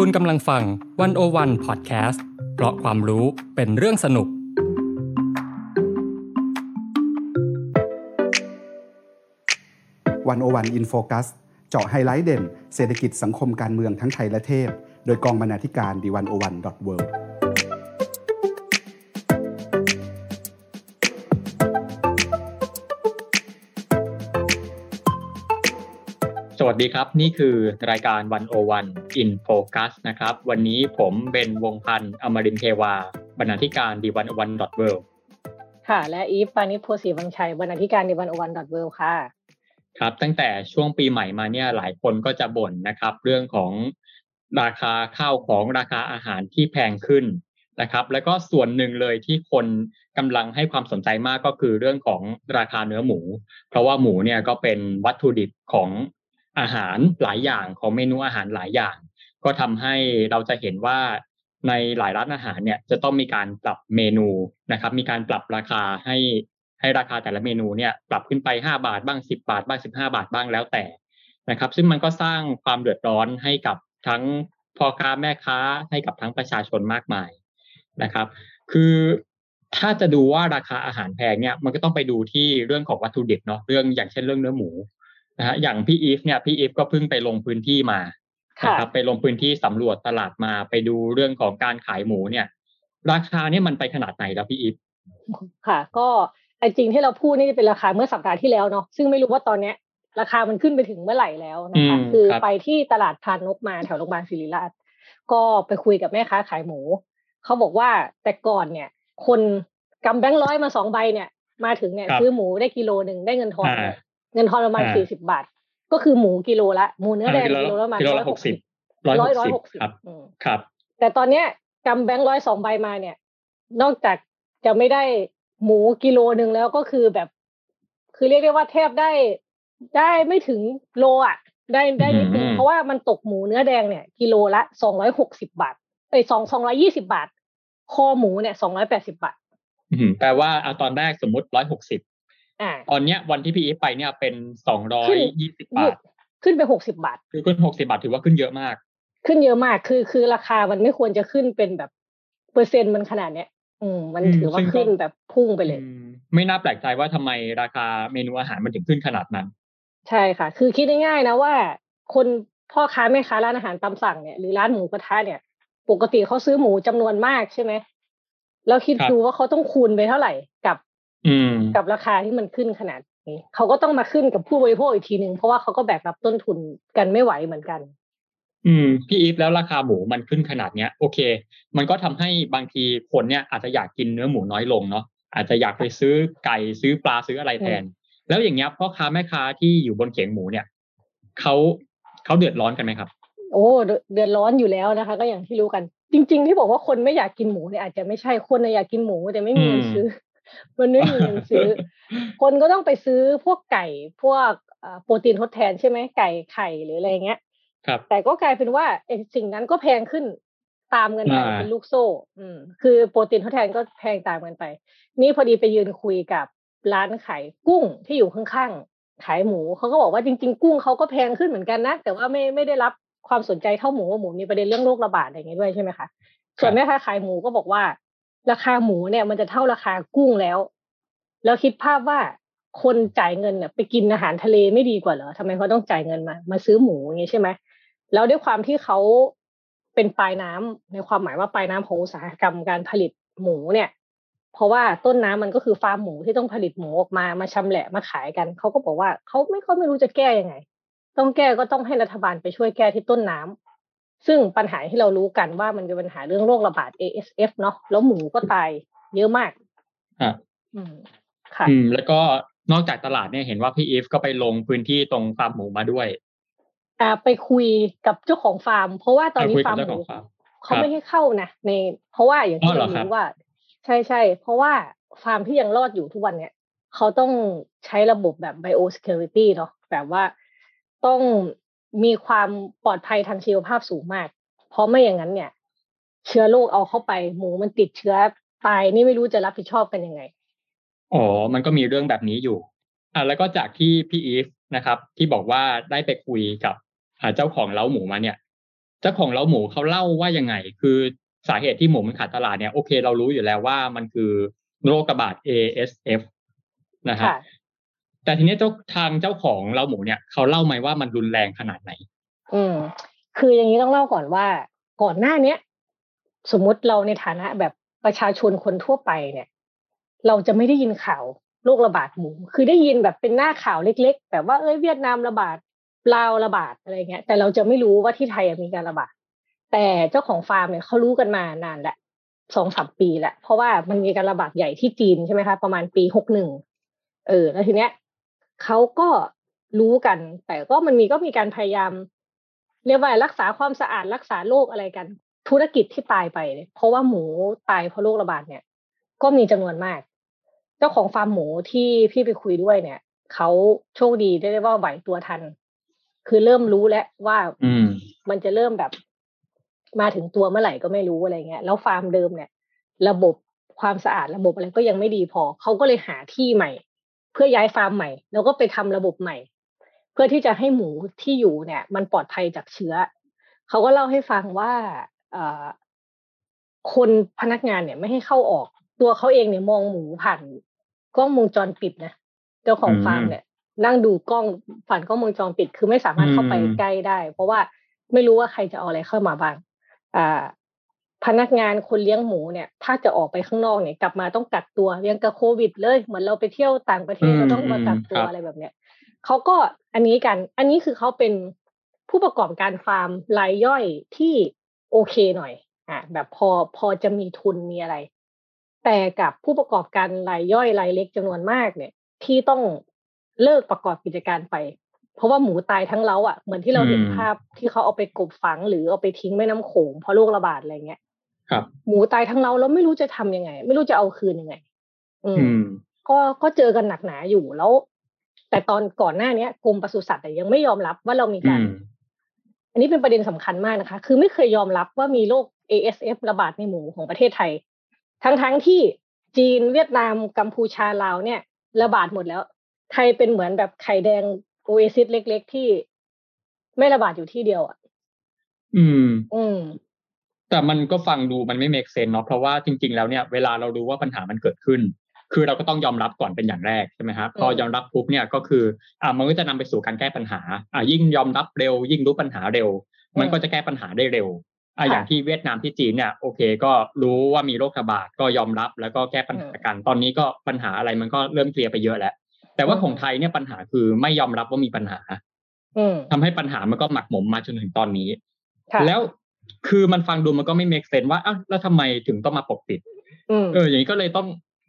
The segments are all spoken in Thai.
คุณกำลังฟัง One O One Podcast เพราะความรู้เป็นเรื่องสนุก One O One In Focus เจาะไฮไลท์เด่น เศรษฐกิจสังคมการเมืองทั้งไทยและเทศ โดยกองบรรณาธิการ The One O One dot World สวัสดีครับ นี่คือรายการ One O One In Focus นะครับ วันนี้ผมเบนวงศ์พันธ์อมรินทร์เทวา บรรณาธิการ The One O One dot Worldค่ะ และอีฟปาณิส โพธิ์ศรีวังชัยบรรณาธิการ The One O One dot World ค่ะ ครับ ตั้งแต่ช่วงปีใหม่มาเนี่ยหลายคนก็จะบ่นนะครับ เรื่องของราคาข้าวของราคาอาหารที่แพงขึ้นนะครับ แล้วก็ส่วนหนึ่งเลยที่คนกำลังให้ความสนใจมากก็คือเรื่องของราคาเนื้อหมู เพราะว่าหมูเนี่ยก็เป็นวัตถุดิบของ อาหารหลายอย่างของเมนูอาหารหลายอย่าง ก็ทำให้เราจะเห็นว่าในหลายร้านอาหารเนี่ยจะต้องมีการปรับเมนูนะครับ มีการปรับราคาให้ให้ราคาแต่ละเมนูเนี่ยปรับขึ้นไป 5 บาทบ้าง 10 บาทบ้าง 15 บาทบ้างแล้วแต่นะครับ ซึ่งมันก็สร้างความเดือดร้อนให้กับทั้งพ่อค้าแม่ค้าให้กับทั้งประชาชนมากมายนะครับ คือถ้าจะดูว่าราคาอาหารแพงเนี่ยมันก็ต้องไปดูที่เรื่องของวัตถุดิบเนาะเรื่องอย่างเช่นเรื่องเนื้อหมู นะฮะอย่างพี่อีฟเนี่ยพี่อีฟก็เพิ่งไปลงพื้นที่มานะครับไปลงพื้นที่สำรวจตลาดมาไปดูเรื่องของการขายหมูเนี่ย ราคาเนี่ยมันไปขนาดไหนแล้วพี่อีฟค่ะ ก็ไอจริงที่เราพูดนี่เป็นราคาเมื่อสัปดาห์ที่แล้วเนาะซึ่งไม่รู้ว่าตอนเนี้ย ราคามันขึ้นไปถึงเมื่อไหร่แล้วนะคะคือไปที่ตลาดพานนกมาแถวโรงพยาบาลศิริราชก็ไปคุยกับแม่ค้าขายหมู เขาบอกว่าแต่ก่อนเนี่ย คนกำแบงค์ร้อยมาสองใบเนี่ย มาถึงเนี่ยซื้อหมูได้กิโลหนึ่งได้เงินทอน เงินทอนประมาณสี่สิบาท ก็คือหมูกิโลละหมูเนื้อแดงกิโลละประมาณร้อยหกสิบร้อยร้อยหกสิบครับ แต่ตอนเนี้ยกำแบงค์ร้อยสองใบมาเนี่ย นอกจากจะไม่ได้หมูกิโลหนึ่งแล้วก็คือแบบ คือเรียกได้ว่าแทบได้ได้ไม่ถึงโลอะ ได้ได้นิดนึงเพราะว่ามันตกหมูเนื้อแดงเนี่ย กิโลละสองร้อยหกสิบาทไปสองสองร้อยี่สิบาท คอหมูเนี่ยสองร้อยแปดสิบาทแปลว่าเอาตอนแรกสมมติร้อยหกสิบ ตอนเนี้ยวันที่พี่อีฟไปเนี่ยเป็นสองร้อยยี่สิบบาท ขึ้นไปหกสิบาท คือขึ้นหกสิบาทถือว่าขึ้นเยอะมาก ขึ้นเยอะมากคือคือราคามันไม่ควรจะขึ้นเป็นแบบเปอร์เซ็นต์มันขนาดเนี้ย อืม มันถือว่าขึ้นแบบพุ่งไปเลย ไม่น่าแปลกใจว่าทำไมราคาเมนูอาหารมันถึงขึ้นขนาดนั้น ใช่ค่ะ คือคิดง่ายๆนะว่า คนพ่อค้าแม่ค้าร้านอาหารตามสั่งเนี่ยหรือร้านหมูกระทะเนี่ย ปกติเขาซื้อหมูจำนวนมากใช่ไหมแล้วคิดดูว่าเขาต้องคูณไปเท่าไหร่กับอืม กับราคาที่มันขึ้นขนาดนี้เขาก็ต้องมาขึ้นกับผู้บริโภคอีกทีหนึ่งเพราะว่าเขาก็แบกรับต้นทุนกันไม่ไหวเหมือนกัน อืมพี่อีฟแล้วราคาหมูมันขึ้นขนาดเนี้ย โอเค มันก็ทำให้บางทีคนเนี่ยอาจจะอยากกินเนื้อหมูน้อยลงเนาะอาจจะอยากไปซื้อไก่ซื้อปลาซื้ออะไรแทน แล้วอย่างเงี้ยพ่อค้าแม่ค้าที่อยู่บนเขียงหมูเนี่ยเขาเขาเดือดร้อนกันไหมครับ โอ้เดือดร้อนอยู่แล้วนะคะ ก็อย่างที่รู้กัน จริง ๆ ที่บอกว่าคนไม่อยากกินหมูเนี่ยอาจจะไม่ใช่คนอยากกินหมูแต่ไม่มีเงินซื้อ มันไม่มีเงินซื้อ คนก็ต้องไปซื้อพวกไก่พวกโปรตีนทดแทนใช่ไหมไก่ไข่หรืออะไรเงี้ย ครับ แต่ก็กลายเป็นว่าสิ่งนั้นก็แพงขึ้นตามเงินไปเป็นลูกโซ่ อืม คือโปรตีนทดแทนก็แพงตามกันไป นี่พอดีไปยืนคุยกับร้านขายกุ้งที่อยู่ข้างๆขายหมูเขาก็บอกว่าจริง ๆ กุ้งเขาก็แพงขึ้นเหมือนกันนะแต่ว่าไม่ไม่ได้รับความสนใจเท่าหมูหมูมีประเด็นเรื่องโรคระบาดอะไรอย่างนี้ด้วยใช่ไหมคะส่วนแม่ค้าขายหมูก็บอกว่า ราคาหมูเนี่ยมันจะเท่าราคากุ้งแล้ว แล้วคิดภาพว่าคนจ่ายเงินเนี่ยไปกินอาหารทะเลไม่ดีกว่าเหรอทำไมเขาต้องจ่ายเงินมา มาซื้อหมูอย่างนี้ใช่ไหมแล้วด้วยความที่เขาเป็นปลายน้ำในความหมายว่าปลายน้ำของอุตสาหกรรมการผลิตหมูเนี่ย เพราะว่าต้นน้ำมันก็คือฟาร์มหมูที่ต้องผลิตหมูออกมามาชำแหละมาขายกันเขาก็บอกว่าเขาไม่เขาไม่รู้จะแก้ยังไง ต้องแก้ก็ต้องให้รัฐบาลไปช่วยแก้ที่ต้นน้ำ ซึ่งปัญหาที่เรารู้กันว่ามันเป็นปัญหาเรื่องโรคระบาด ASF เนาะแล้วหมูก็ตายเยอะมากอ่าอืมค่ะอืมแล้วก็นอกจากตลาดเนี่ยเห็นว่าพี่อีฟก็ไปลงพื้นที่ตรงฟาร์มหมูมาด้วยอ่าไปคุยกับเจ้าของฟาร์ม เพราะว่าตอนนี้ฟาร์มหมูเขาไม่ให้เข้านะใน เพราะว่าอย่างที่เรารู้ว่า ใช่ใช่เพราะว่าฟาร์มที่ยังรอดอยู่ทุกวันเนี่ยเขาต้องใช้ระบบแบบ biosecurity เนาะแบบว่าต้อง มีความปลอดภัยทางชีวภาพสูงมาก เพราะไม่อย่างนั้นเนี่ย เชื้อโรคเอาเข้าไปหมูมันติดเชื้อตายนี่ไม่รู้จะรับผิดชอบกันยังไงอ๋อมันก็มีเรื่องแบบนี้อยู่อ่าแล้วก็จากที่พี่อีฟนะครับ ที่บอกว่าได้ไปคุยกับเจ้าของเล้าหมูมาเนี่ย เจ้าของเล้าหมูเขาเล่าว่ายังไง คือสาเหตุที่หมูมันขาดตลาดเนี่ยโอเคเรารู้อยู่แล้วว่ามันคือโรคระบาด ASF นะฮะค่ะ แต่ทีนี้เจ้าทางเจ้าของเล้าหมูเนี่ยเขาเล่าไหมว่ามันรุนแรงขนาดไหน อืมคืออย่างนี้ต้องเล่าก่อนว่า ก่อนหน้าเนี้ย สมมุติเราในฐานะแบบประชาชนคนทั่วไปเนี่ย เราจะไม่ได้ยินข่าวโรคระบาดหมู คือได้ยินแบบเป็นหน้าข่าวเล็ก ๆ แบบว่าเอ้ยเวียดนามระบาดลาวระบาดอะไรเงี้ย แต่เราจะไม่รู้ว่าที่ไทยมีการระบาด แต่เจ้าของฟาร์มเนี่ยเขารู้กันมานานแหละสองสามปีแหละเพราะว่ามันมีการระบาดใหญ่ที่จีนใช่ไหมคะประมาณปีหกหนึ่งเออแล้วทีเนี้ย เขาก็รู้กัน แต่ก็มันมีก็มีการพยายาม เรียกว่ารักษาความสะอาดรักษาโรคอะไรกัน ธุรกิจที่ตายไปเนี่ยเพราะว่าหมูตายเพราะโรคระบาดเนี่ย ก็มีจำนวนมาก เจ้าของฟาร์มหมูที่พี่ไปคุยด้วยเนี่ยเขาโชคดีได้ว่าไหวตัวทัน คือเริ่มรู้แล้วว่าอืมมันจะเริ่มแบบมาถึงตัวเมื่อไหร่ก็ไม่รู้อะไรเงี้ย แล้วฟาร์มเดิมเนี่ย ระบบความสะอาดระบบอะไรก็ยังไม่ดีพอ เขาก็เลยหาที่ใหม่ เพื่อย้ายฟาร์มใหม่ แล้วก็ไปทำระบบใหม่ เพื่อที่จะให้หมูที่อยู่เนี่ย มันปลอดภัยจากเชื้อ เขาก็เล่าให้ฟังว่าเอ่อคนพนักงานเนี่ยไม่ให้เข้าออก ตัวเขาเองเนี่ยมองหมูผ่านกล้องวงจรปิดนะเจ้าของอืมฟาร์มเนี่ย นั่งดูกล้องผ่านกล้องวงจรปิด คือไม่สามารถเข้าไปอืมใกล้ได้ เพราะว่าไม่รู้ว่าใครจะเอาอะไรเข้ามาบ้างอ่า พนักงานคนเลี้ยงหมูเนี่ยถ้าจะออกไปข้างนอกเนี่ยกลับมาต้องกักตัวยังกับโควิดเลยเหมือนเราไปเที่ยวต่างประเทศอืมเราต้องมากักตัวครับอะไรแบบเนี้ยเขาก็อันนี้กัน อันนี้คือเขาเป็นผู้ประกอบการฟาร์มรายย่อยที่โอเคหน่อยอะแบบพอพอจะมีทุนมีอะไร แต่กับผู้ประกอบการรายย่อยรายเล็กจำนวนมากเนี่ย ที่ต้องเลิกประกอบกิจการไป เพราะว่าหมูตายทั้งเล้าอะเหมือนที่เราเห็นอืมภาพที่เขาเอาไปกลบฝังหรือเอาไปทิ้งแม่น้ำโขงเพราะโรคระบาดอะไรเงี้ย ครับ หมูตายทั้งเล้าแล้วไม่รู้จะทำยังไง ไม่รู้จะเอาคืนยังไงอืมอืม ก็ก็เจอกันหนักหนาอยู่แล้ว แต่ตอนก่อนหน้าเนี้ยกรมปศุสัตว์อะยังไม่ยอมรับว่าเรามีอืการมอันนี้เป็นประเด็นสำคัญมากนะคะ คือไม่เคยยอมรับว่ามีโรค ASF ระบาดในหมูของประเทศไทย ทั้งทั้งๆที่จีนเวียดนามกัมพูชาลาวเนี่ย ระบาดหมดแล้ว ไทยเป็นเหมือนแบบไข่แดงโอเอซิสเล็ก ๆ ที่ไม่ระบาดอยู่ที่เดียวอะ อืม อืม แต่มันก็ฟังดูมันไม่ make sense เนาะเพราะว่าจริง ๆ แล้วเนี่ยเวลาเรารู้ว่าปัญหามันเกิดขึ้น คือเราก็ต้องยอมรับก่อนเป็นอย่างแรกใช่ไหมครับพอยอมรับปุ๊บเนี่ยก็คืออ่ามันก็จะนำไปสู่การแก้ปัญหาอ่ายิ่งยอมรับเร็ว ยิ่งรู้ปัญหาเร็ว มันก็จะแก้ปัญหาได้เร็วอ่าค่ะอย่างที่เวียดนามที่จีนเนี่ยโอเค ก็รู้ว่ามีโรคระบาดก็ยอมรับแล้วก็แก้ปัญหากันตอนนี้ก็ปัญหาอะไรมันก็เริ่มเคลียร์ไปเยอะแล้วแต่ว่าอืมของไทยเนี่ยปัญหาคือไม่ยอมรับว่ามีปัญหาอืมทำให้ปัญหามันก็หมักหมมมาจนถึงตอนนี้ค่ะแล้ว คือมันฟังดูมันก็ไม่ make sense ว่าอ้าวแล้วทำไมถึงต้องมาปกปิดอืมเออ อย่างนี้ก็เลยต้อง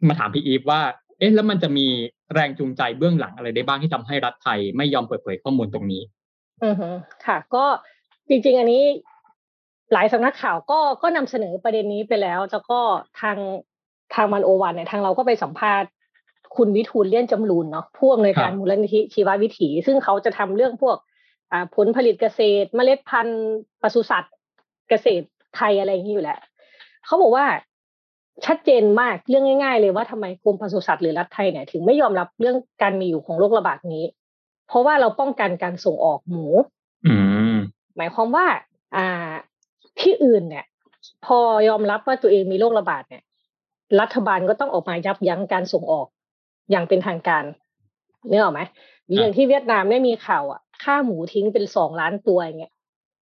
มาถามพี่อีฟว่า เอ๊ะแล้วมันจะมีแรงจูงใจเบื้องหลังอะไรได้บ้างที่ทำให้รัฐไทยไม่ยอมเปิดเผยข้อมูลตรงนี้อือฮึค่ะ ก็จริง ๆ อันนี้ หลายสำนักข่าวก็ก็นำเสนอประเด็นนี้ไปแล้ว แล้วก็ทางทางมันโอวันเนี่ยทางเราก็ไปสัมภาษณ์คุณวิทูลเลี่ยนจำรูนเนาะผู้อำนวยการครับมูลนิธิชีววิถี ซึ่งเขาจะทำเรื่องพวกอ่าผลผลิตเกษตร เมล็ดพันธุ์ปศุสัตว์ เกษตรไทยอะไรอย่างนี้อยู่แล้วเขาบอกว่าชัดเจนมากเรื่องง่าย ๆ เลยว่าทำไมกรมปศุสัตว์หรือรัฐไทยเนี่ยถึงไม่ยอมรับเรื่องการมีอยู่ของโรคระบาดนี้ เพราะว่าเราป้องกันการส่งออกหมูอืมหมายความว่า อ่าที่อื่นเนี่ย พอยอมรับว่าตัวเองมีโรคระบาดเนี่ย รัฐบาลก็ต้องออกมายับยั้งการส่งออกอย่างเป็นทางการนึกออกไหมอย่างที่เวียดนามเนี่ยมีข่าวอะค่าหมูทิ้งเป็นสองล้านตัวอย่างเงี้ย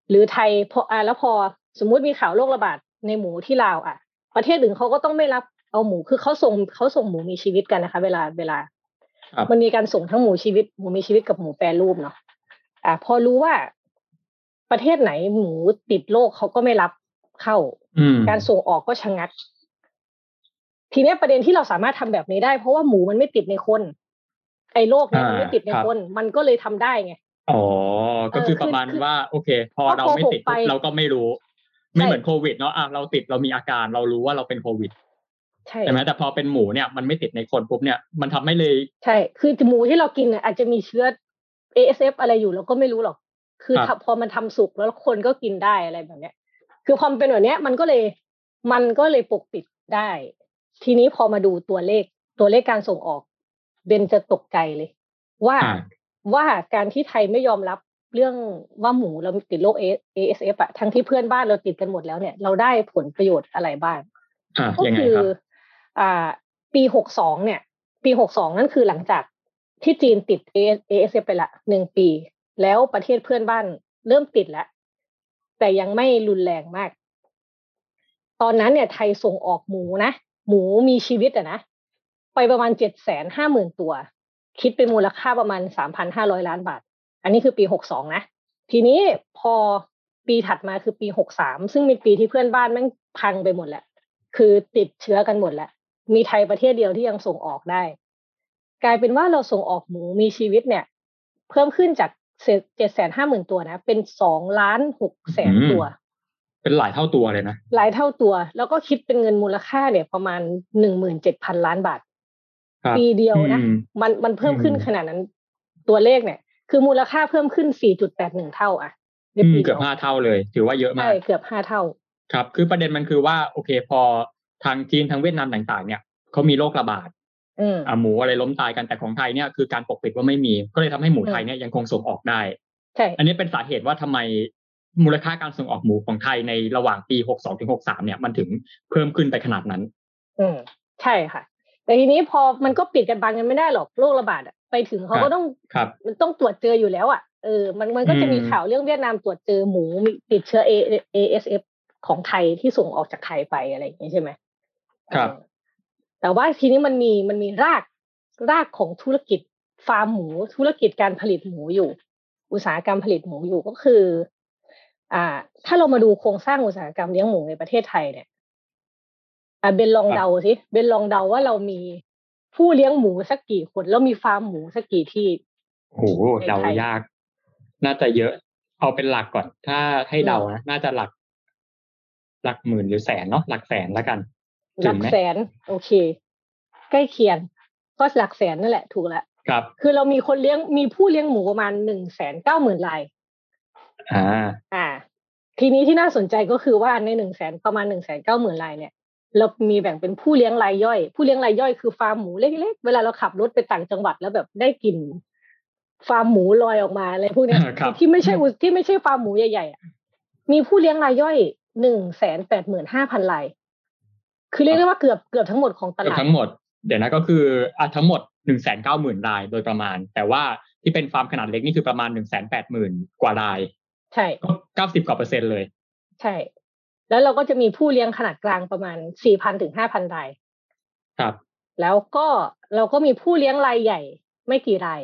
หรือไทยพออ่าแล้วพอสมมุติมีข่าวโรคระบาดในหมูที่ลาวอะ ประเทศอื่นเขาก็ต้องไม่รับเอาหมูคือเขาส่งเขาส่งหมูมีชีวิตกันนะคะ เวลาเวลาครับมันมีการส่งทั้งหมูชีวิตหมูมีชีวิตกับหมูแปรรูปเนาะอ่าพอรู้ว่าประเทศไหนหมูติดโรคเขาก็ไม่รับเข้าอืมการส่งออกก็ชะงัก ทีเนี้ยประเด็นที่เราสามารถทำแบบนี้ได้ เพราะว่าหมูมันไม่ติดในคน ไอ้โรคเนี้ยมันไม่ติดในคน มันก็เลยทำได้ไง อ๋อ ก็คือเออคือประมาณคือว่า โอเค พอเพราะเราไม่ติดโกหกไปเราก็ไม่รู้ ไม่เหมือนโควิดเนาะอะเราติดเรามีอาการเรารู้ว่าเราเป็นโควิดใช่ใช่ไหมแต่พอเป็นหมูเนี่ยมันไม่ติดในคนปุ๊บเนี่ยมันทำให้เลย ใช่ คือหมูที่เรากินเนี่ยอาจจะมีเชื้อ ASF อะไรอยู่เราก็ไม่รู้หรอก คือครับพอมันทำสุกแล้วคนก็กินได้อะไรแบบเนี้ย คือพอมันเป็นแบบเนี้ยมันก็เลยมันก็เลยปกปิดได้ ทีนี้พอมาดูตัวเลขตัวเลขการส่งออกเบนจะตกใจเลย ว่าอ่า ว่าการที่ไทยไม่ยอมรับเรื่องว่าหมูเราติดโรค ASF อะทั้งที่เพื่อนบ้านเราติดกันหมดแล้วเนี่ยเราได้ผลประโยชน์อะไรบ้างอ่าก็ยังไงคือครับอ่า ปีหกสองเนี่ย ปีหกสองนั่นคือหลังจากที่จีนติด ASF ไปละหนึ่งปี แล้วประเทศเพื่อนบ้านเริ่มติดแล้ว แต่ยังไม่รุนแรงมาก ตอนนั้นเนี่ยไทยส่งออกหมูนะ หมูมีชีวิตอะนะ ไปประมาณเจ็ดแสนห้าหมื่นตัว คิดเป็นมูลค่าประมาณสามพันห้าร้อยล้านบาท อันนี้คือปีหกสองนะ ทีนี้พอปีถัดมาคือปีหกสามซึ่งเป็นปีที่เพื่อนบ้านแม่งพังไปหมดแหละ คือติดเชื้อกันหมดแหละ มีไทยประเทศเดียวที่ยังส่งออกได้ กลายเป็นว่าเราส่งออกหมูมีชีวิตเนี่ย เพิ่มขึ้นจากเจ็ดแสนห้าหมื่นตัวนะ เป็นสองล้านหกแสนตัว เป็นหลายเท่าตัวเลยนะ หลายเท่าตัว แล้วก็คิดเป็นเงินมูลค่าเนี่ยประมาณหนึ่งหมื่นเจ็ดพันล้านบาทครับ ปีเดียวนะอืมมันมันเพิ่มขึ้นอืมขนาดนั้น ตัวเลขเนี่ย คือมูลค่าเพิ่มขึ้น 4.81 เท่าอะในอืมปีเกือบห้าเท่าเลย ถือว่าเยอะมาใช่กเกือบห้าเท่า ครับ คือประเด็นมันคือว่า โอเค พอทางจีนทางเวียดนามต่าง ๆ เนี่ยเขามีโรคระบาดอืมอ่าหมูอะไรล้มตายกันแต่ของไทยเนี่ยคือการปกปิดว่าไม่มี ก็เลยทำให้หมูไทยเนี่ยยังคงส่งออกได้ใช่อันนี้เป็นสาเหตุว่าทำไมมูลค่าการส่งออกหมูของไทยในระหว่างปี 62ถึง63เนี่ย มันถึงเพิ่มขึ้นไปขนาดนั้น อืมใช่ค่ะ แต่ทีนี้พอมันก็ปิดกันบังกันไม่ได้หรอกโรคระบาดอะไปถึงเขาครัก็บต้องครับมันต้องตรวจเจออยู่แล้วอะเออมันมันก็จะมีอืมข่าวเรื่องเวียดนามตรวจเจอหมูมีติดเชื้อ A ASF ของไทยที่ส่งออกจากไทยไปอะไรอย่างนี้ใช่ไหมครับเออแต่ว่าทีนี้มันมีมันมีรากรากของธุรกิจฟาร์มหมู ธุรกิจการผลิตหมูอยู่ อุตสาหกรรมผลิตหมูอยู่ก็คือ อ่า ถ้าเรามาดูโครงสร้างอุตสาหกรรมเลี้ยงหมูในประเทศไทยเนี่ย อ่าเบนลองครับเดาสิเบนลองเดาว่าเรามีผู้เลี้ยงหมูสักกี่คนแล้วมีฟาร์มหมูสักกี่ที่โอ้โหเดายาก น่าจะเยอะ เอาเป็นหลักก่อน ถ้าให้เดานะน่าจะหลัก หลักหมื่นหรือแสนเนาะหลักแสนแล้วกันหถึลังกไหมแสน โอเค ใกล้เคียงก็หลักแสนนั่นแหละถูกแล้วครับ คือเรามีคนเลี้ยงมีผู้เลี้ยงหมูประมาณหนึ่งแสนเก้าหมื่นรายอ่า อ่า ทีนี้ที่น่าสนใจก็คือว่าในหนึ่งแสนประมาณหนึ่งแสนเก้าหมื่นรายเนี่ย เรามีแบ่งเป็นผู้เลี้ยงรายย่อย ผู้เลี้ยงรายย่อยคือฟาร์มหมูเล็กๆ เวลาเราขับรถไปต่างจังหวัดแล้วแบบได้กลิ่นฟาร์มหมูลอยออกมาอะไรพวกเนี้ยครับที่ไม่ใช่อุที่ไม่ใช่ฟาร์มหมูใหญ่ๆอะมีผู้เลี้ยงรายย่อยหนึ่งแสนแปดหมื่นห้าพันรายคือเรียกได้ว่าเกือบเกือบทั้งหมดของตเกือบลาดทั้งหมดเดี๋ยวนะก็คืออะทั้งหมดหนึ่งแสนเก้าหมื่นรายโดยประมาณ แต่ว่าที่เป็นฟาร์มขนาดเล็กนี่คือประมาณหนึ่งแสนแปดหมื่นกว่าราย ใช่ก็เก้าสิบกว่าเปอร์เซ็นต์เลย ใช่ แล้วเราก็จะมีผู้เลี้ยงขนาดกลางประมาณสี่พันถึงห้าพันราย ครับ แล้วก็เราก็มีผู้เลี้ยงรายใหญ่ ไม่กี่ราย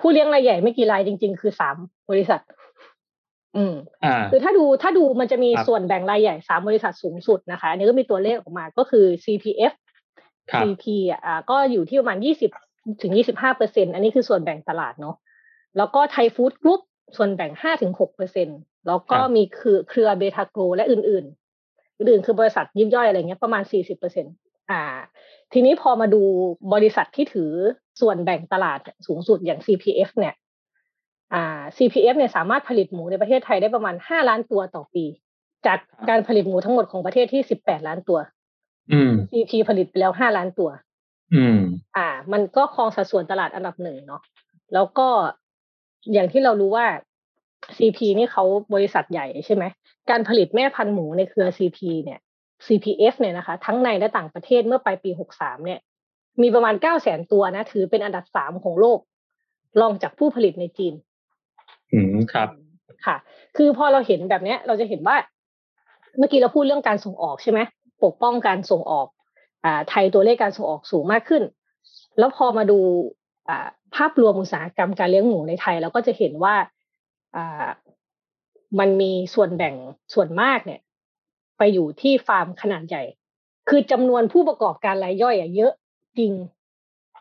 ผู้เลี้ยงรายใหญ่ไม่กี่รายจริง ๆ คือสามบริษัท อืมอ่าคือถ้าดูถ้าดูมันจะมีครับส่วนแบ่งรายใหญ่สามบริษัทสูงสุดนะคะ อันนี้ก็มีตัวเลขออกมาก็คือ CPF ครับ CP อ่า ก็อยู่ที่ประมาณยี่สิบถึงยี่สิบห้าเปอร์เซ็นอันนี้คือส่วนแบ่งตลาดเนาะ แล้วก็ไทยฟู้ดกรุ๊ปส่วนแบ่งห้าถึงหกเปอร์เซ็น แล้วก็ครับมีคือเครือเบทาโกรและอื่นๆ อื่นๆ คือบริษัทยิบย่อยอะไรเงี้ยประมาณสี่สิบเปอร์เซ็นอ่า ทีนี้พอมาดูบริษัทที่ถือส่วนแบ่งตลาดเนี่ยสูงสุดอย่าง CPF เนี่ยอ่า CPF เนี่ยสามารถผลิตหมูในประเทศไทยได้ประมาณห้าล้านตัวต่อปี จากครับการผลิตหมูทั้งหมดของประเทศที่สิบแปดล้านตัว อืม CP ผลิตไปแล้วห้าล้านตัว อืม อ่า มันก็ครองสัดส่วนตลาดอันดับหนึ่งเนาะแล้วก็อย่างที่เรารู้ว่า CP นี่เขาบริษัทใหญ่ใช่ไหมการผลิตแม่พันธุ์หมูในเครือ CP เนี่ย CPF เนี่ยนะคะ ทั้งในและต่างประเทศเมื่อปลายปี 63 เนี่ย มีประมาณ 9 0 0 0 0 0 ตัวนะ ถือเป็นอันดับสามของโลก รองจากผู้ผลิตในจีน อืมครับ ค่ะ คือพอเราเห็นแบบเนี้ยเราจะเห็นว่า เมื่อกี้เราพูดเรื่องการส่งออกใช่ไหมปกป้องการส่งออก อ่า ไทยตัวเลขการส่งออกสูงมากขึ้น แล้วพอมาดูอ่าภาพรวมอุตสาหกรรมการเลี้ยงหมูในไทยเราก็จะเห็นว่าอ่า มันมีส่วนแบ่งส่วนมากเนี่ย ไปอยู่ที่ฟาร์มขนาดใหญ่ คือจำนวนผู้ประกอบการรายย่อยอะเยอะจริง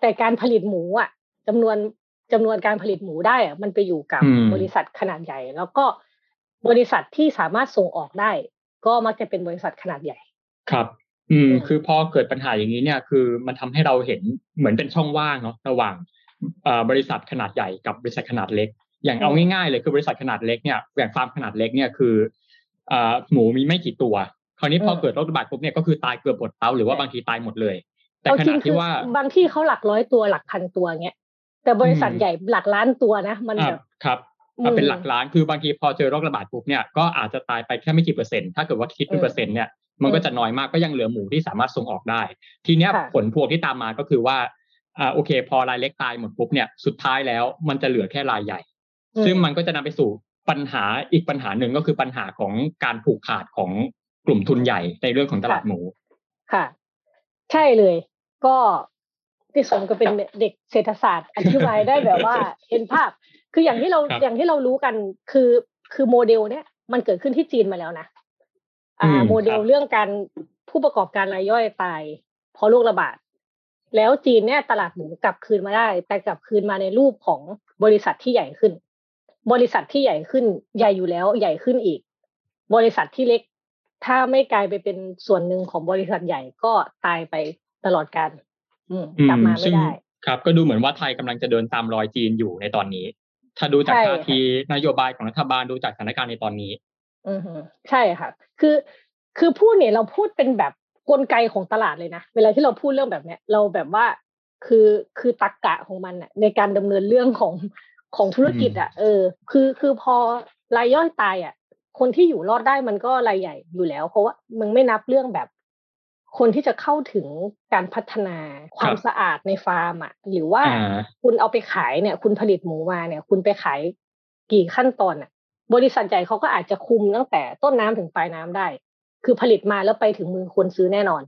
แต่การผลิตหมูอะจำนวนจำนวนการผลิตหมูได้อะมันไปอยู่กับอืมบริษัทขนาดใหญ่ แล้วก็บริษัทที่สามารถส่งออกได้ ก็มักจะเป็นบริษัทขนาดใหญ่ ครับ อืมอืมคือพอเกิดปัญหาอย่างนี้เนี่ย คือมันทำให้เราเห็นเหมือนเป็นช่องว่างเนาะระหว่างเอ่อบริษัทขนาดใหญ่กับบริษัทขนาดเล็ก อย่างเอาง่ายๆเลยคือบริษัทขนาดเล็กเนี่ยอย่างฟาร์มขนาดเล็กเนี่ยคือเอ่อหมูมีไม่กี่ตัว คราวนี้พอเกิดโรคระบาดปุ๊บเนี่ยก็คือตายเกือบหมดเต้าหรือว่าบางทีตายหมดเลย แต่เอาขจริณะงคืที่อว่าบางที่เขาหลักร้อยตัวหลักพันตัวเงี้ยแต่บริษัทอืมใหญ่หลักล้านตัวนะ มันอ่าแบบครับมาเป็นหลักล้านคือบางทีพอเจอโรคระบาดปุ๊บเนี่ยก็อาจจะตายไปแค่ไม่กี่เปอร์เซ็นต์ถ้าเกิดว่าคิดเป็นเปอร์เซ็นต์เนี่ยมันก็จะน้อยมากก็ยังเหลือหมูที่สามารถส่งออกได้ ทีเนี้ยผลพวงที่ตามมาก็คือว่าอ่าโอเค พอรายเล็กตายหมดปุ๊บเนี่ยสุดท้ายแล้วมันจะเหลือแค่รายใหญ่ ซึ่งมันก็จะนำไปสู่ปัญหาอีกปัญหาหนึ่งก็คือปัญหาของการผูกขาดของกลุ่มทุนใหญ่ในเรื่องของตลาดหมู ค่ะ ใช่เลย ก็พี่สมก็เป็นเด็กเศรษฐศาสตร์อธิบายได้แบบว่าเห็นภาพ คืออย่างที่เราอย่างที่เรารู้กันคือคือโมเดลเนี้ยมันเกิดขึ้นที่จีนมาแล้วนะอ่า โมเดลเรื่องการผู้ประกอบการรายย่อยตายเพราะโรคระบาด แล้วจีนเนี่ยตลาดหมูกลับคืนมาได้ แต่กลับคืนมาในรูปของบริษัทที่ใหญ่ขึ้น บริษัทที่ใหญ่ขึ้นใหญ่อยู่แล้วใหญ่ขึ้นอีก บริษัทที่เล็ก ถ้าไม่กลายไปเป็นส่วนหนึ่งของบริษัทใหญ่ก็ตายไปตลอดกาลกลับมาไม่ได้ ครับ ก็ดูเหมือนว่าไทยกำลังจะเดินตามรอยจีนอยู่ในตอนนี้ ถ้าดูจากท่าทีนโยบายของรัฐบาลดูจากสถานการณ์ในตอนนี้ อือใช่ค่ะ คือคือพูดเนี่ยเราพูดเป็นแบบกลไกของตลาดเลยนะเวลาที่เราพูดเรื่องแบบเนี้ย เราแบบว่าคือคือตักกะของมันอะในการดำเนินเรื่องของ ของธุรกิจอะเออ คือคือพอรายย่อยตายอะ คนที่อยู่รอดได้มันก็รายใหญ่อยู่แล้ว เพราะว่ามึงไม่นับเรื่องแบบ คนที่จะเข้าถึงการพัฒนาความสะอาดในฟาร์มอะหรือว่าคุณเอาไปขายเนี่ย คุณผลิตหมูมาเนี่ย คุณไปขายกี่ขั้นตอนอะ บริษัทใหญ่เขาก็อาจจะคุมตั้งแต่ต้นน้ำถึงปลายน้ำได้ คือผลิตมาแล้วไปถึงมือคนซื้อแน่นอน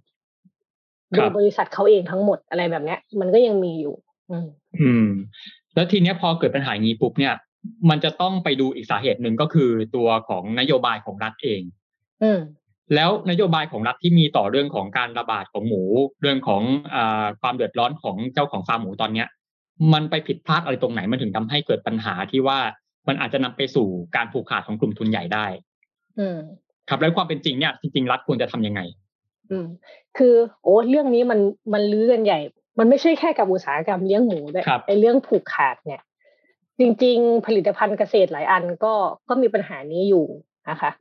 โดยบริษัทเขาเองทั้งหมดอะไรแบบเนี้ย มันก็ยังมีอยู่ อืมอืม แล้วทีเนี้ยพอเกิดปัญหาอย่างนี้ปุ๊บเนี่ย มันจะต้องไปดูอีกสาเหตุหนึ่งก็คือตัวของนโยบายของรัฐเองอืมแล้วนโยบายของรัฐที่มีต่อเรื่องของการระบาดของหมู เรื่องของอความเดือดร้อนของเจ้าของฟาร์มหมูตอนเนี้ย มันไปผิดพลาดอะไรตรงไหนมันถึงทำให้เกิดปัญหาที่ว่ามันอาจจะนำไปสู่การผูกขาดของกลุ่มทุนใหญ่ได้อืมครับแล้วความเป็นจริงเนี่ยจริงๆรัฐควรจะทํำยังไง อืม คือ โอ้เรื่องนี้มันมันลื้อกันใหญ่ มันไม่ใช่แค่กับอุตสาหกรรมเลี้ยงหมูด้วยไอ้เรื่องผูกขาดเนี่ย จริง ๆ ผลิตภัณฑ์เกษตรหลายอันก็ก็มีปัญหานี้อยู่นะคะ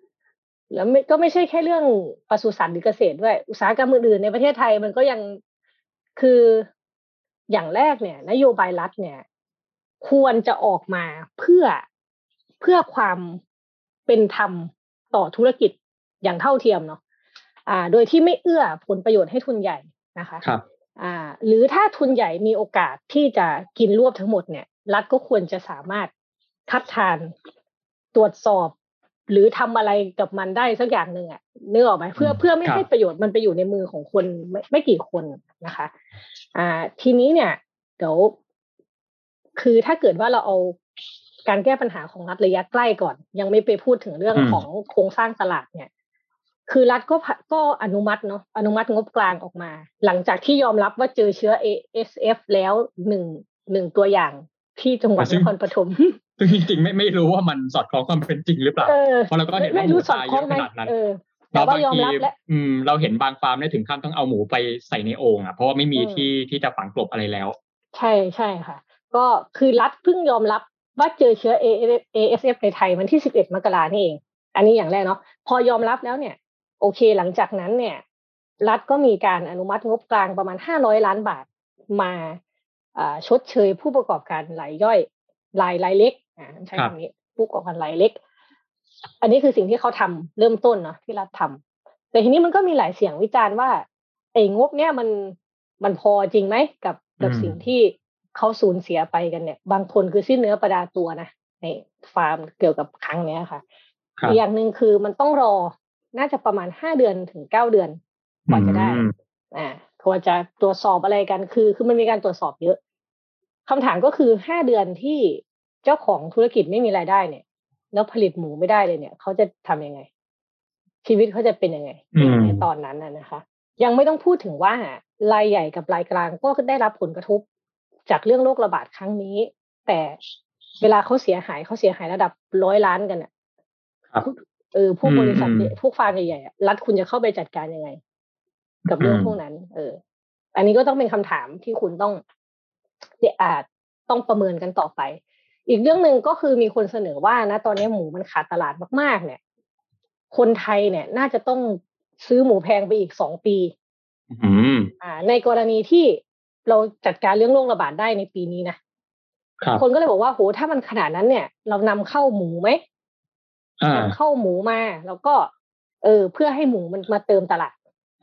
แล้วไม่ก็ไม่ใช่แค่เรื่องปศุสัตว์หรือเกษตรด้วย อุตสาหกรรมอื่นๆในประเทศไทยมันก็ยังคืออย่างแรกเนี่ย นโยบายรัฐเนี่ย ควรจะออกมาเพื่อเพื่อความเป็นธรรมต่อธุรกิจอย่างเท่าเทียมเนาะอ่า โดยที่ไม่เอื้อผลประโยชน์ให้ทุนใหญ่นะคะ ครับ อ่าหรือถ้าทุนใหญ่มีโอกาสที่จะกินรวบทั้งหมดเนี่ย รัฐก็ควรจะสามารถคัดทานตรวจสอบ หรือทำอะไรกับมันได้สักอย่างหนึ่งอะนึกออกไหมเพื่อเพื่อไม่ให้ประโยชน์มันไปอยู่ในมือของคนไม่ไม่กี่คนนะคะ อ่า ทีนี้เนี่ยเดี๋ยวคือถ้าเกิดว่าเราเอาการแก้ปัญหาของรัฐระยะใกล้ก่อน ยังไม่ไปพูดถึงเรื่องของโครงสร้างตลาดเนี่ย คือรัฐก็ก็อนุมัติเนาะอนุมัติงบกลางออกมา หลังจากที่ยอมรับว่าเจอเชื้อ ASF แล้วหนึ่งหนึ่งตัวอย่างที่จังหวัดนครปฐมซึ่งจริงๆไม่ไม่รู้ว่ามันสอดคล้องความเป็นจริงหรือเปล่าเพราะเราก็เห็นว่าหมูตายเยอะขนาดนั้นเราบางทีอืมเราเห็นบางฟาร์มได้ถึงขั้นต้องเอาหมูไปใส่ในโอ่งอะเพราะว่าไม่มีที่ที่จะฝังกลบอะไรแล้ว ใช่ใช่ค่ะ ก็คือรัฐเพิ่งยอมรับว่าเจอเชื้อ ASF ในไทยวันที่ 11 มกรานี่เอง อันนี้อย่างแรกเนาะพอยอมรับแล้วเนี่ย โอเค หลังจากนั้นเนี่ย รัฐก็มีการอนุมัติงบกลางประมาณ 500 ล้านบาทมาชดเชยผู้ประกอบการรายย่อยรายรายเล็กอ่าใช้คำนี้ผู้ประกอบการรายเล็ก อันนี้คือสิ่งที่เขาทำเริ่มต้นเนาะที่รัฐทำแต่ทีนี้มันก็มีหลายเสียงวิจารณ์ว่าไอ้งบเนี่ยมันมันพอจริงไหมกับกับสิ่งที่เขาสูญเสียไปกันเนี่ย บางคนคือสิ้นเนื้อประดาตัวนะในฟาร์มเกี่ยวกับครั้งเนี้ยค่ะอีกอย่างหนึ่งคือมันต้องรอ น่าจะประมาณห้าเดือนถึงเก้าเดือนกว่าจะได้อ่าควรจะตรวจสอบอะไรกันคือ คือมันมีการตรวจสอบเยอะคำถามก็คือห้าเดือนที่เจ้าของธุรกิจไม่มีรายได้เนี่ย แล้วผลิตหมูไม่ได้เลยเนี่ยเขาจะทํำยังไง ชีวิตเขาจะเป็นยังไงในตอนนั้นน่ะนะคะ ยังไม่ต้องพูดถึงว่ารายใหญ่กับรายกลางก็ได้รับผลกระทบ จากเรื่องโรคระบาดครั้งนี้ แต่เวลาเขาเสียหายเขาเสียหายระดับร้อยล้านกันอะ เออพวกบริษัทพวกฟาร์มใหญ่ๆรัฐคุณจะเข้าไปจัดการยังไง กับเรื่องพวกนั้น เออ อันนี้ก็ต้องเป็นคำถามที่คุณต้องเดอาจต้องประเมินกันต่อไป อีกเรื่องหนึ่งก็คือมีคนเสนอว่านะตอนนี้หมูมันขาดตลาดมากๆ เนี่ย คนไทยเนี่ย น่าจะต้องซื้อหมูแพงไปอีกสองปีอ่า ในกรณีที่เราจัดการเรื่องโรคระบาดได้ในปีนี้นะครับคนก็เลยบอกว่าโหถ้ามันขนาดนั้นเนี่ย เรานำเข้าหมูไหมอ่า นำเข้าหมูมา แล้วก็ เออ เพื่อให้หมูมันมาเติมตลาด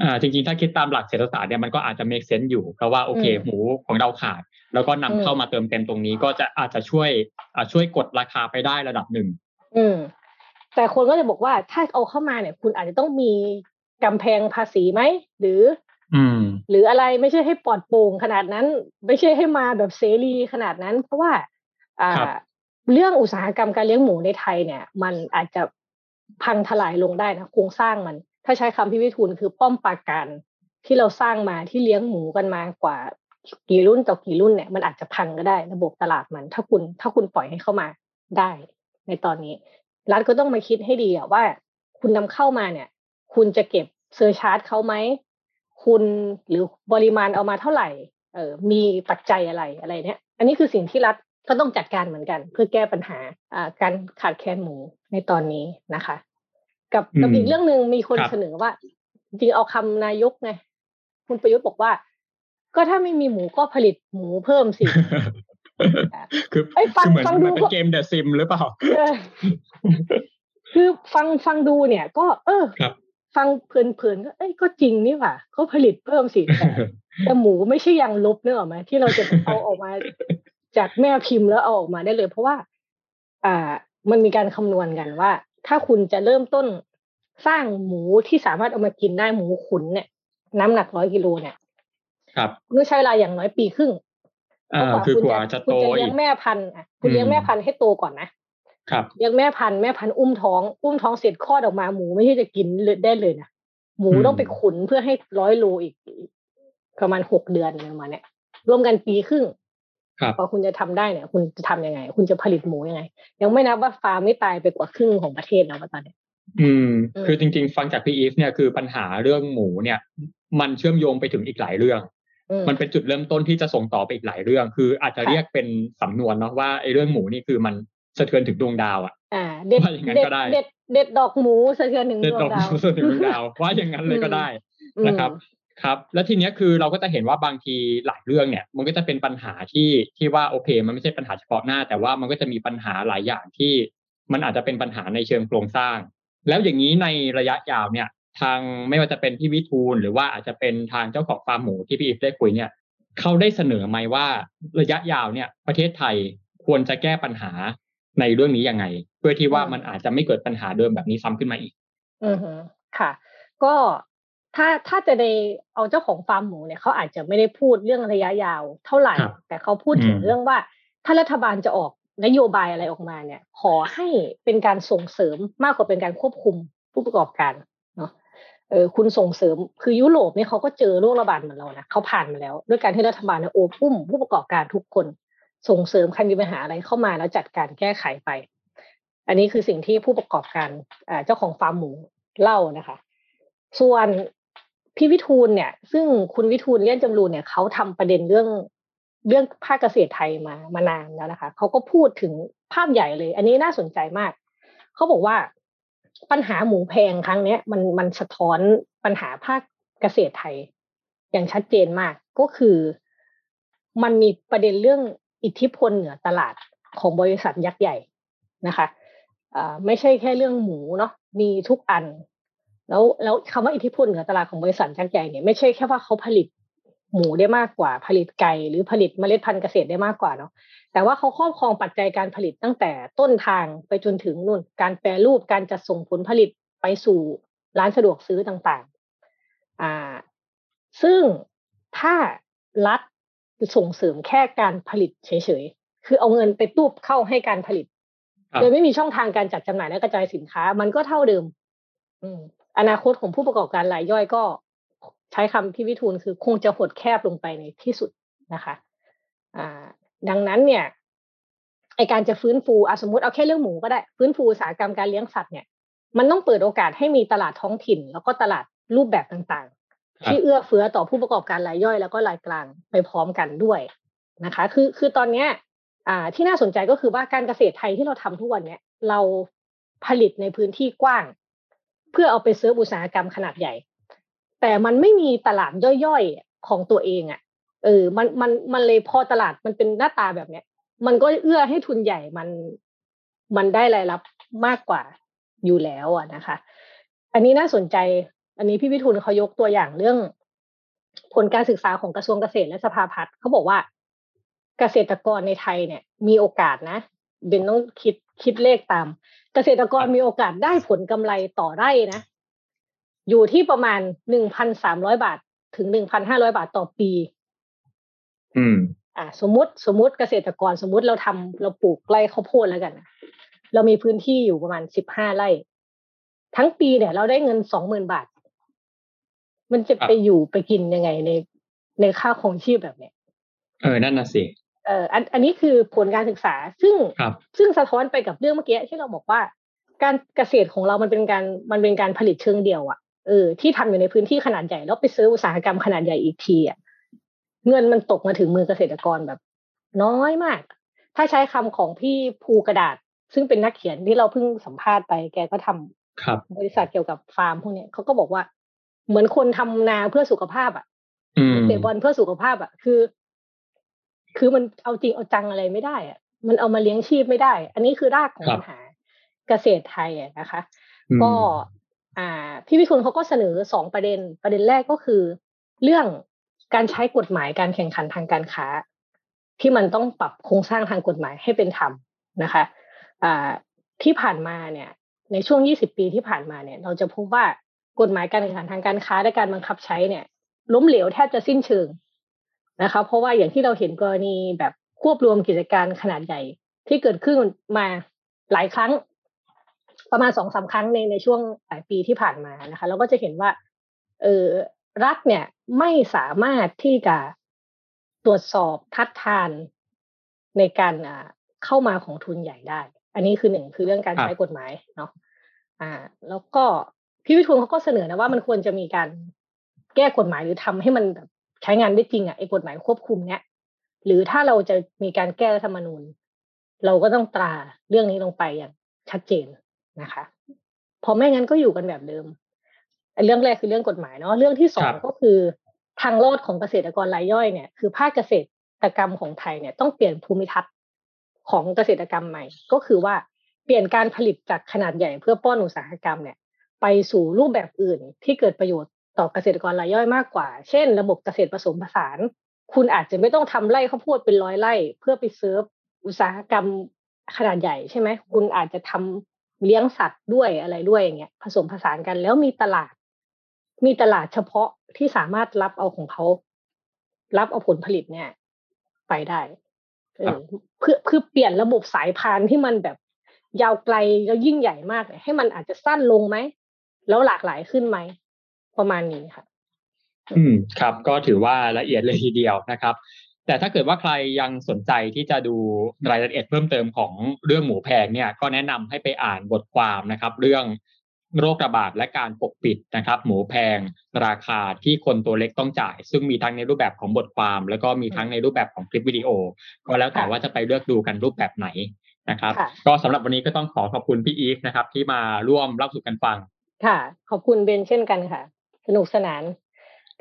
อ่าจริงๆ ถ้าคิดตามหลักเศรษฐศาสตร์เนี่ยมันก็อาจจะ make sense อยู่ เพราะว่าโอเคอืมหมูของเราขาด แล้วก็นำอืมเข้ามาเติมเต็มตรงนี้ก็จะอาจจะช่วยอ่าช่วยกดราคาไปได้ระดับหนึ่ง อืม แต่คนก็จะบอกว่าถ้าเอาเข้ามาเนี่ย คุณอาจจะต้องมีกำแพงภาษีไหม หรือ อืม หรืออะไรไม่ใช่ให้ปลอดโปร่งขนาดนั้น ไม่ใช่ให้มาแบบเสรีขนาดนั้น เพราะว่า อ่าครับ เรื่องอุตสาหกรรมการเลี้ยงหมูในไทยเนี่ย มันอาจจะพังทลายลงได้นะโครงสร้างมัน ถ้าใช้คำพี่วิทูลคือป้อมปราการที่เราสร้างมาที่เลี้ยงหมูกันมากว่ากี่รุ่นต่อกี่รุ่นเนี่ยมันอาจจะพังก็ได้ระบบตลาดมัน ถ้าคุณถ้าคุณปล่อยให้เข้ามาได้ ในตอนนี้ รัฐก็ต้องมาคิดให้ดีอะว่า คุณนำเข้ามาเนี่ย คุณจะเก็บเซอร์ชาร์จเขาไหมคุณหรือปริมาณเอามาเท่าไหร่ เออมีปัจจัยอะไรอะไรเนี่ย อันนี้คือสิ่งที่รัฐ ก็ต้องจัดการเหมือนกัน เพื่อแก้ปัญหาอ่าการขาดแคลนหมูในตอนนี้นะคะ กับอืมกับอีกเรื่องหนึ่งมีคนครับเสนอว่า จริงๆเอาคำนายกไงคุณประยุทธ์บอกว่า ก็ถ้าไม่มีหมูก็ผลิตหมูเพิ่มสิคือเอ้ยฟังคือเหมือนฟังดูเหมือนเป็นเกมเดอะซิมหรือเปล่าเออคือฟังฟังดูเนี่ย ก็ เออครับฟังเพลินๆก็เอ้ยก็จริงนี่หว่าก็ผลิตเพิ่มสิแต่แต่หมูไม่ใช่ยางลบเนกอะไหมที่เราจะเอาออกมา จากแม่พิมพ์แล้วเอาออกมาได้เลย เพราะว่า อ่า มันมีการคำนวณกันว่า ถ้าคุณจะเริ่มต้นสร้างหมูที่สามารถเอามากินได้หมูขุนเนี่ย น้ำหนักร้อยกิโลเนี่ย ครับต้องใช้เวลาอย่างน้อยปีครึ่งอ่าคือกว่าจะคุณโตจะเลี้อียงกแม่พันธุ์อะคุณเลี้ยงอืมแม่พันธุ์ให้โตก่อนนะครับเลี้ยงแม่พันธุ์แม่พันธุ์อุ้มท้อง อุ้มท้องเสร็จคลอดออกมาหมูไม่ใช่จะกินเลยได้เลยนะหมูต้องไปขุนเพื่อให้ร้อยโลอีกประมาณหกเดือนอะไรประมาณเนี้ยรวมกันปีครึ่งครับ พอคุณจะทำได้เนี่ย คุณจะทำยังไง คุณจะผลิตหมูยังไง ยังไม่นับว่าฟาร์มไม่ตายไปกว่าครึ่งของประเทศแล้วตอนเนี้ยอืมอืม คือจริง ๆ ฟังจากพี่อีฟเนี่ยคือปัญหาเรื่องหมูเนี่ย มันเชื่อมโยงไปถึงอีกหลายเรื่องอืมมันเป็นจุดเริ่มต้นที่จะส่งต่อไปอีกหลายเรื่อง คืออาจจะค่ะเรียกเป็นสำนวนเนาะว่าไอ้เรื่องหมูนี่คือมันสะเทือนถึงดวงดาวอะอ่าเด็ดว่าอย่างนั้นเด็ดก็ได้เด็ดเด็ดดอกหมูสะเทือนถึงเด็ดดวดองกดาวสะเทือนถึงดวงดาวว่าอย่างนั้นเลยก็ได้อืมนะครับ ครับ แล้วทีเนี้ยคือเราก็จะเห็นว่าบางทีหลายเรื่องเนี่ย มันก็จะเป็นปัญหาที่ที่ว่าโอเค มันไม่ใช่ปัญหาเฉพาะหน้า แต่ว่ามันก็จะมีปัญหาหลายอย่างที่มันอาจจะเป็นปัญหาในเชิงโครงสร้าง แล้วอย่างนี้ในระยะยาวเนี่ย ทางไม่ว่าจะเป็นพี่วิทูลหรือว่าอาจจะเป็นทางเจ้าของฟาร์มหมูที่พี่อีฟได้คุยเนี่ยเขาได้เสนอไหมว่าระยะยาวเนี่ย ประเทศไทยควรจะแก้ปัญหาในเรื่องนี้ยังไง เพื่อที่ว่ามันอาจจะไม่เกิดปัญหาเดิมแบบนี้ซ้ำขึ้นมาอีก อือฮึค่ะ ก็ ถ้าถ้าจะในเอาเจ้าของฟาร์มหมูเนี่ยเขาอาจจะไม่ได้พูดเรื่องระยะยาวเท่าไหร่ครับแต่เขาพูดถึงอืมเรื่องว่า ถ้ารัฐบาลจะออกนโยบายอะไรออกมาเนี่ย ขอให้เป็นการส่งเสริมมากกว่าเป็นการควบคุมผู้ประกอบการเนาะเออคุณส่งเสริมคือยุโรปเนี่ยเขาก็เจอโรคระบาดเหมือนเรานะเขาผ่านมาแล้ว ด้วยการที่รัฐบาลเนี่ยโอบอุ้มผู้ประกอบการทุกคน ส่งเสริมใครมีปัญหาอะไรเข้ามาแล้วจัดการแก้ไขไป อันนี้คือสิ่งที่ผู้ประกอบการอ่าเจ้าของฟาร์มหมูเล่านะคะ ส่วน พี่วิทูลเนี่ย ซึ่งคุณวิทูลเลี่ยนจำรูนเนี่ยเขาทำประเด็นเรื่องเรื่องภาคเกษตรไทยมามานานแล้วนะคะเขาก็พูดถึงภาพใหญ่เลย อันนี้น่าสนใจมากเขาบอกว่าปัญหาหมูแพงครั้งเนี้ย มันมันสะท้อนปัญหาภาคเกษตรไทย อย่างชัดเจนมากก็คือ มันมีประเด็นเรื่องอิทธิพลเหนือตลาดของบริษัทยักษ์ใหญ่นะคะไม่ใช่แค่เรื่องหมูเนาะมีทุกอัน แล้วแล้วคำว่าอิทธิพลเหนือตลาดของบริษัทยักษ์ใหญ่เนี่ยไม่ใช่แค่ว่าเขาผลิตหมูได้มากกว่า ผลิตไก่หรือผลิตเมล็ดพันธุ์เกษตรได้มากกว่าเนาะแต่ว่าเขาครอบครองปัจจัยการผลิตตั้งแต่ต้นทางไปจนถึงนู่นการแปรรูปการจัดส่งผลผลิตไปสู่ร้านสะดวกซื้อต่างๆอ่าซึ่งถ้ารัฐส่งเสริมแค่การผลิตเฉยๆ คือเอาเงินไปตูบเข้าให้การผลิตครับโดยไม่มีช่องทางการจัดจำหน่ายและกระจายสินค้า มันก็เท่าเดิม อืม อนาคตของผู้ประกอบการรายย่อยก็ใช้คำพี่วิทูลคือคงจะหดแคบลงไปในที่สุดนะคะอ่าดังนั้นเนี่ยไอการจะฟื้นฟูอะสมมติเอาแค่เรื่องหมูก็ได้ ฟื้นฟูอุตสาหกรรมการเลี้ยงสัตว์เนี่ยมันต้องเปิดโอกาสให้มีตลาดท้องถิ่น แล้วก็ตลาดรูปแบบต่างๆ ที่เอื้อเฟื้อต่อผู้ประกอบการรายย่อย แล้วก็รายกลางไปพร้อมกันด้วยนะคะ คือคือตอนเนี้ยอ่าที่น่าสนใจก็คือว่าการเกษตรไทยที่เราทำทุกวันเนี้ยเราผลิตในพื้นที่กว้าง เพื่อเอาไปเซิร์ฟอุตสาหกรรมขนาดใหญ่ แต่มันไม่มีตลาดย่อยๆของตัวเองอะ่ะเออมันมันมันเลยพอตลาดมันเป็นหน้าตาแบบเนี้ย มันก็เอื้อให้ทุนใหญ่มันมันได้รายรับมากกว่าอยู่แล้วอะนะคะ อันนี้น่าสนใจ อันนี้พี่วิทูลเขายกตัวอย่างเรื่อง ผลการศึกษาของกระทรวงเกษตรและสภาพัฒน์เขาบอกว่าเกษตรกรในไทยเนี่ย มีโอกาสนะ เบนต้องคิดคิดเลขตาม เกษตรกรมีโอกาสได้ผลกำไรต่อไร่นะ อยู่ที่ประมาณหนึ่งพันสามร้อยบาท ถึงหนึ่งพันห้าร้อยบาทต่อปี อืม อ่า สมมติสมมติเกษตรกรสมมติเราทำเราปลูกไร่ข้าวโพดแล้วกันนะเรามีพื้นที่อยู่ประมาณสิบห้าไร่ ทั้งปีเนี่ย เราได้เงินสองหมื่นบาท มันจะไปอยู่ไปกินยังไงในในค่าของชีพแบบเนี้ยเออ นั่นน่ะสิ เอออันอันนี้คือผลการศึกษา ซึ่งครับซึ่งสะท้อนไปกับเรื่องเมื่อกี้ที่เราบอกว่า การเกษตรของเรามันเป็นการมันเป็นการผลิตเชิงเดียวอะ่ะเออที่ทำอยู่ในพื้นที่ขนาดใหญ่แล้วไปซื้ออุตสาหกรรมขนาดใหญ่อีกทีอะ่ะเงินมันตกมาถึงมือเกษตรกรแบบ น้อยมาก ถ้าใช้คำของพี่ภูกระดาษ ซึ่งเป็นนักเขียนที่เราเพิ่งสัมภาษณ์ไป แกก็ทำครับ บริษัทเกี่ยวกับฟาร์มพวกเนี้ยเขาก็บอกว่า เหมือนคนทำนาเพื่อสุขภาพอะอืมเตะบอลเพื่อสุขภาพอะ คือ คือมันเอาจริงเอาจังอะไรไม่ได้อะมันเอามาเลี้ยงชีพไม่ได้ อันนี้คือรากของครับปัญหาเกษตรไทยอะนะคะอืมก็อ่า พี่วิทุนเขาก็เสนอสองประเด็น ประเด็นแรกก็คือ เรื่องการใช้กฎหมายการแข่งขันทางการค้า ที่มันต้องปรับโครงสร้างทางกฎหมายให้เป็นธรรมนะคะอ่าที่ผ่านมาเนี่ย ในช่วง 20 ปีที่ผ่านมาเนี่ย เราจะพบว่ากฎหมายการแข่งขันทางการค้าและการบังคับใช้เนี่ย ล้มเหลวแทบจะสิ้นเชิง นะคะเพราะว่าอย่างที่เราเห็นกรณีแบบควบรวมกิจการขนาดใหญ่ ที่เกิดขึ้นมาหลายครั้ง ประมาณสองสาครั้งในในช่วงหลายปีที่ผ่านมานะคะ เราก็จะเห็นว่าเออรัฐเนี่ยไม่สามารถที่จะตรวจสอบทัดทานในการอ่าเข้ามาของทุนใหญ่ได้ อันนี้คือหนึ่งคือเรื่องการใช้กฎหมายเนาะอ่า แล้วก็พี่วิทูลเขาก็เสนอนะว่ามันควรจะมีการแก้กฎหมายหรือทำให้มันแบบ ใช้งานได้จริงอะไอ้กฎหมายควบคุมเนี้ยหรือถ้าเราจะมีการแก้รัฐธรรมนูญ เราก็ต้องตราเรื่องนี้ลงไปอย่างชัดเจนนะคะเพราะไม่งั้นก็อยู่กันแบบเดิมไอ้เรื่องแรกคือเรื่องกฎหมายเนาะเรื่องที่สอคงรับก็คือทางรอดของเกษตรกรรายย่อยเนี่ยคือภาคเกษตรกรรมของไทยเนี่ยต้องเปลี่ยนภูมิทัศน์ของเกษตรกรรมใหม่ ก็คือว่าเปลี่ยนการผลิตจากขนาดใหญ่เพื่อป้อนอุตสาหกรรมเนี่ย ไปสู่รูปแบบอื่นที่เกิดประโยชน์ ต่อเกษตรกรรายย่อยมากกว่า เช่น ระบบเกษตรผสมผสาน คุณอาจจะไม่ต้องทำไร่ข้าวโพดเป็นร้อยไร่ เพื่อไปเซิร์ฟอุตสาหกรรมขนาดใหญ่ใช่ไหมคุณอาจจะทำเลี้ยงสัตว์ด้วยอะไรด้วยอย่างเงี้ยผสมผสานกันแล้วมีตลาด มีตลาดเฉพาะที่สามารถรับเอาของเขารับเอาผลผลิตเนี่ย ไปได้เอครับอเพื่อเพื่อเปลี่ยนระบบสายพานที่มันแบบยาวไกลแล้วยิ่งใหญ่มากเนี่ยให้มันอาจจะสั้นลงไหม แล้วหลากหลายขึ้นไหม ประมาณนี้ค่ะ อืมครับ ก็ถือว่าละเอียดเลยทีเดียวนะครับ แต่ถ้าเกิดว่าใครยังสนใจที่จะดูรายละเอียดเพิ่มเติมของเรื่องหมูแพงเนี่ย ก็แนะนำให้ไปอ่านบทความนะครับ เรื่องโรคระบาดและการปกปิดนะครับ หมูแพง ราคาที่คนตัวเล็กต้องจ่าย ซึ่งมีทั้งในรูปแบบของบทความ แล้วก็มีทั้งในรูปแบบของคลิปวิดีโอ ก็แล้วแต่ค่ะว่าจะไปเลือกดูกันรูปแบบไหนนะครับค่ะก็สำหรับวันนี้ก็ต้องขอขอบคุณพี่อีฟนะครับ ที่มาร่วมเล่าสู่กันฟัง ค่ะ ขอบคุณเบนเช่นกันค่ะ สนุกสนาน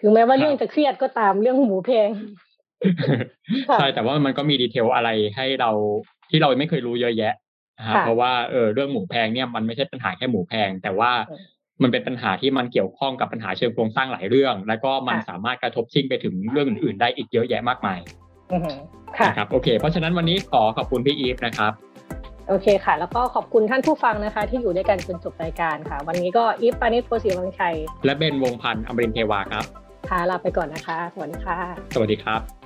ถึงแม้ว่าครับเรื่องจะเครียดก็ตามเรื่องหมูแพงค่ะใช่แต่ว่ามันก็มีดีเทลอะไรให้เราที่เราไม่เคยรู้เยอะแยะนะฮะค่ะเพราะว่าเออเรื่องหมูแพงเนี่ยมันไม่ใช่ปัญหาแค่หมูแพง แต่ว่าเออมันเป็นปัญหาที่มันเกี่ยวข้องกับปัญหาเชิงโครงสร้างหลายเรื่อง แล้วก็มันค่ะสามารถกระทบชิงไปถึงเรื่องอื่นๆได้อีกเยอะแยะมากมายอือหือค่ะนะครับโอเค เพราะฉะนั้นวันนี้ขอขอบคุณพี่อีฟนะครับ โอเคค่ะ แล้วก็ขอบคุณท่านผู้ฟังนะคะ ที่อยู่ด้วยกันจนจบรายการค่ะ วันนี้ก็อีฟปานิชโพสีวังชัย และเบนวงพันธ์อมรินทร์เทวาครับ ค่ะลาไปก่อนนะคะ สวัสดีค่ะ สวัสดีครับ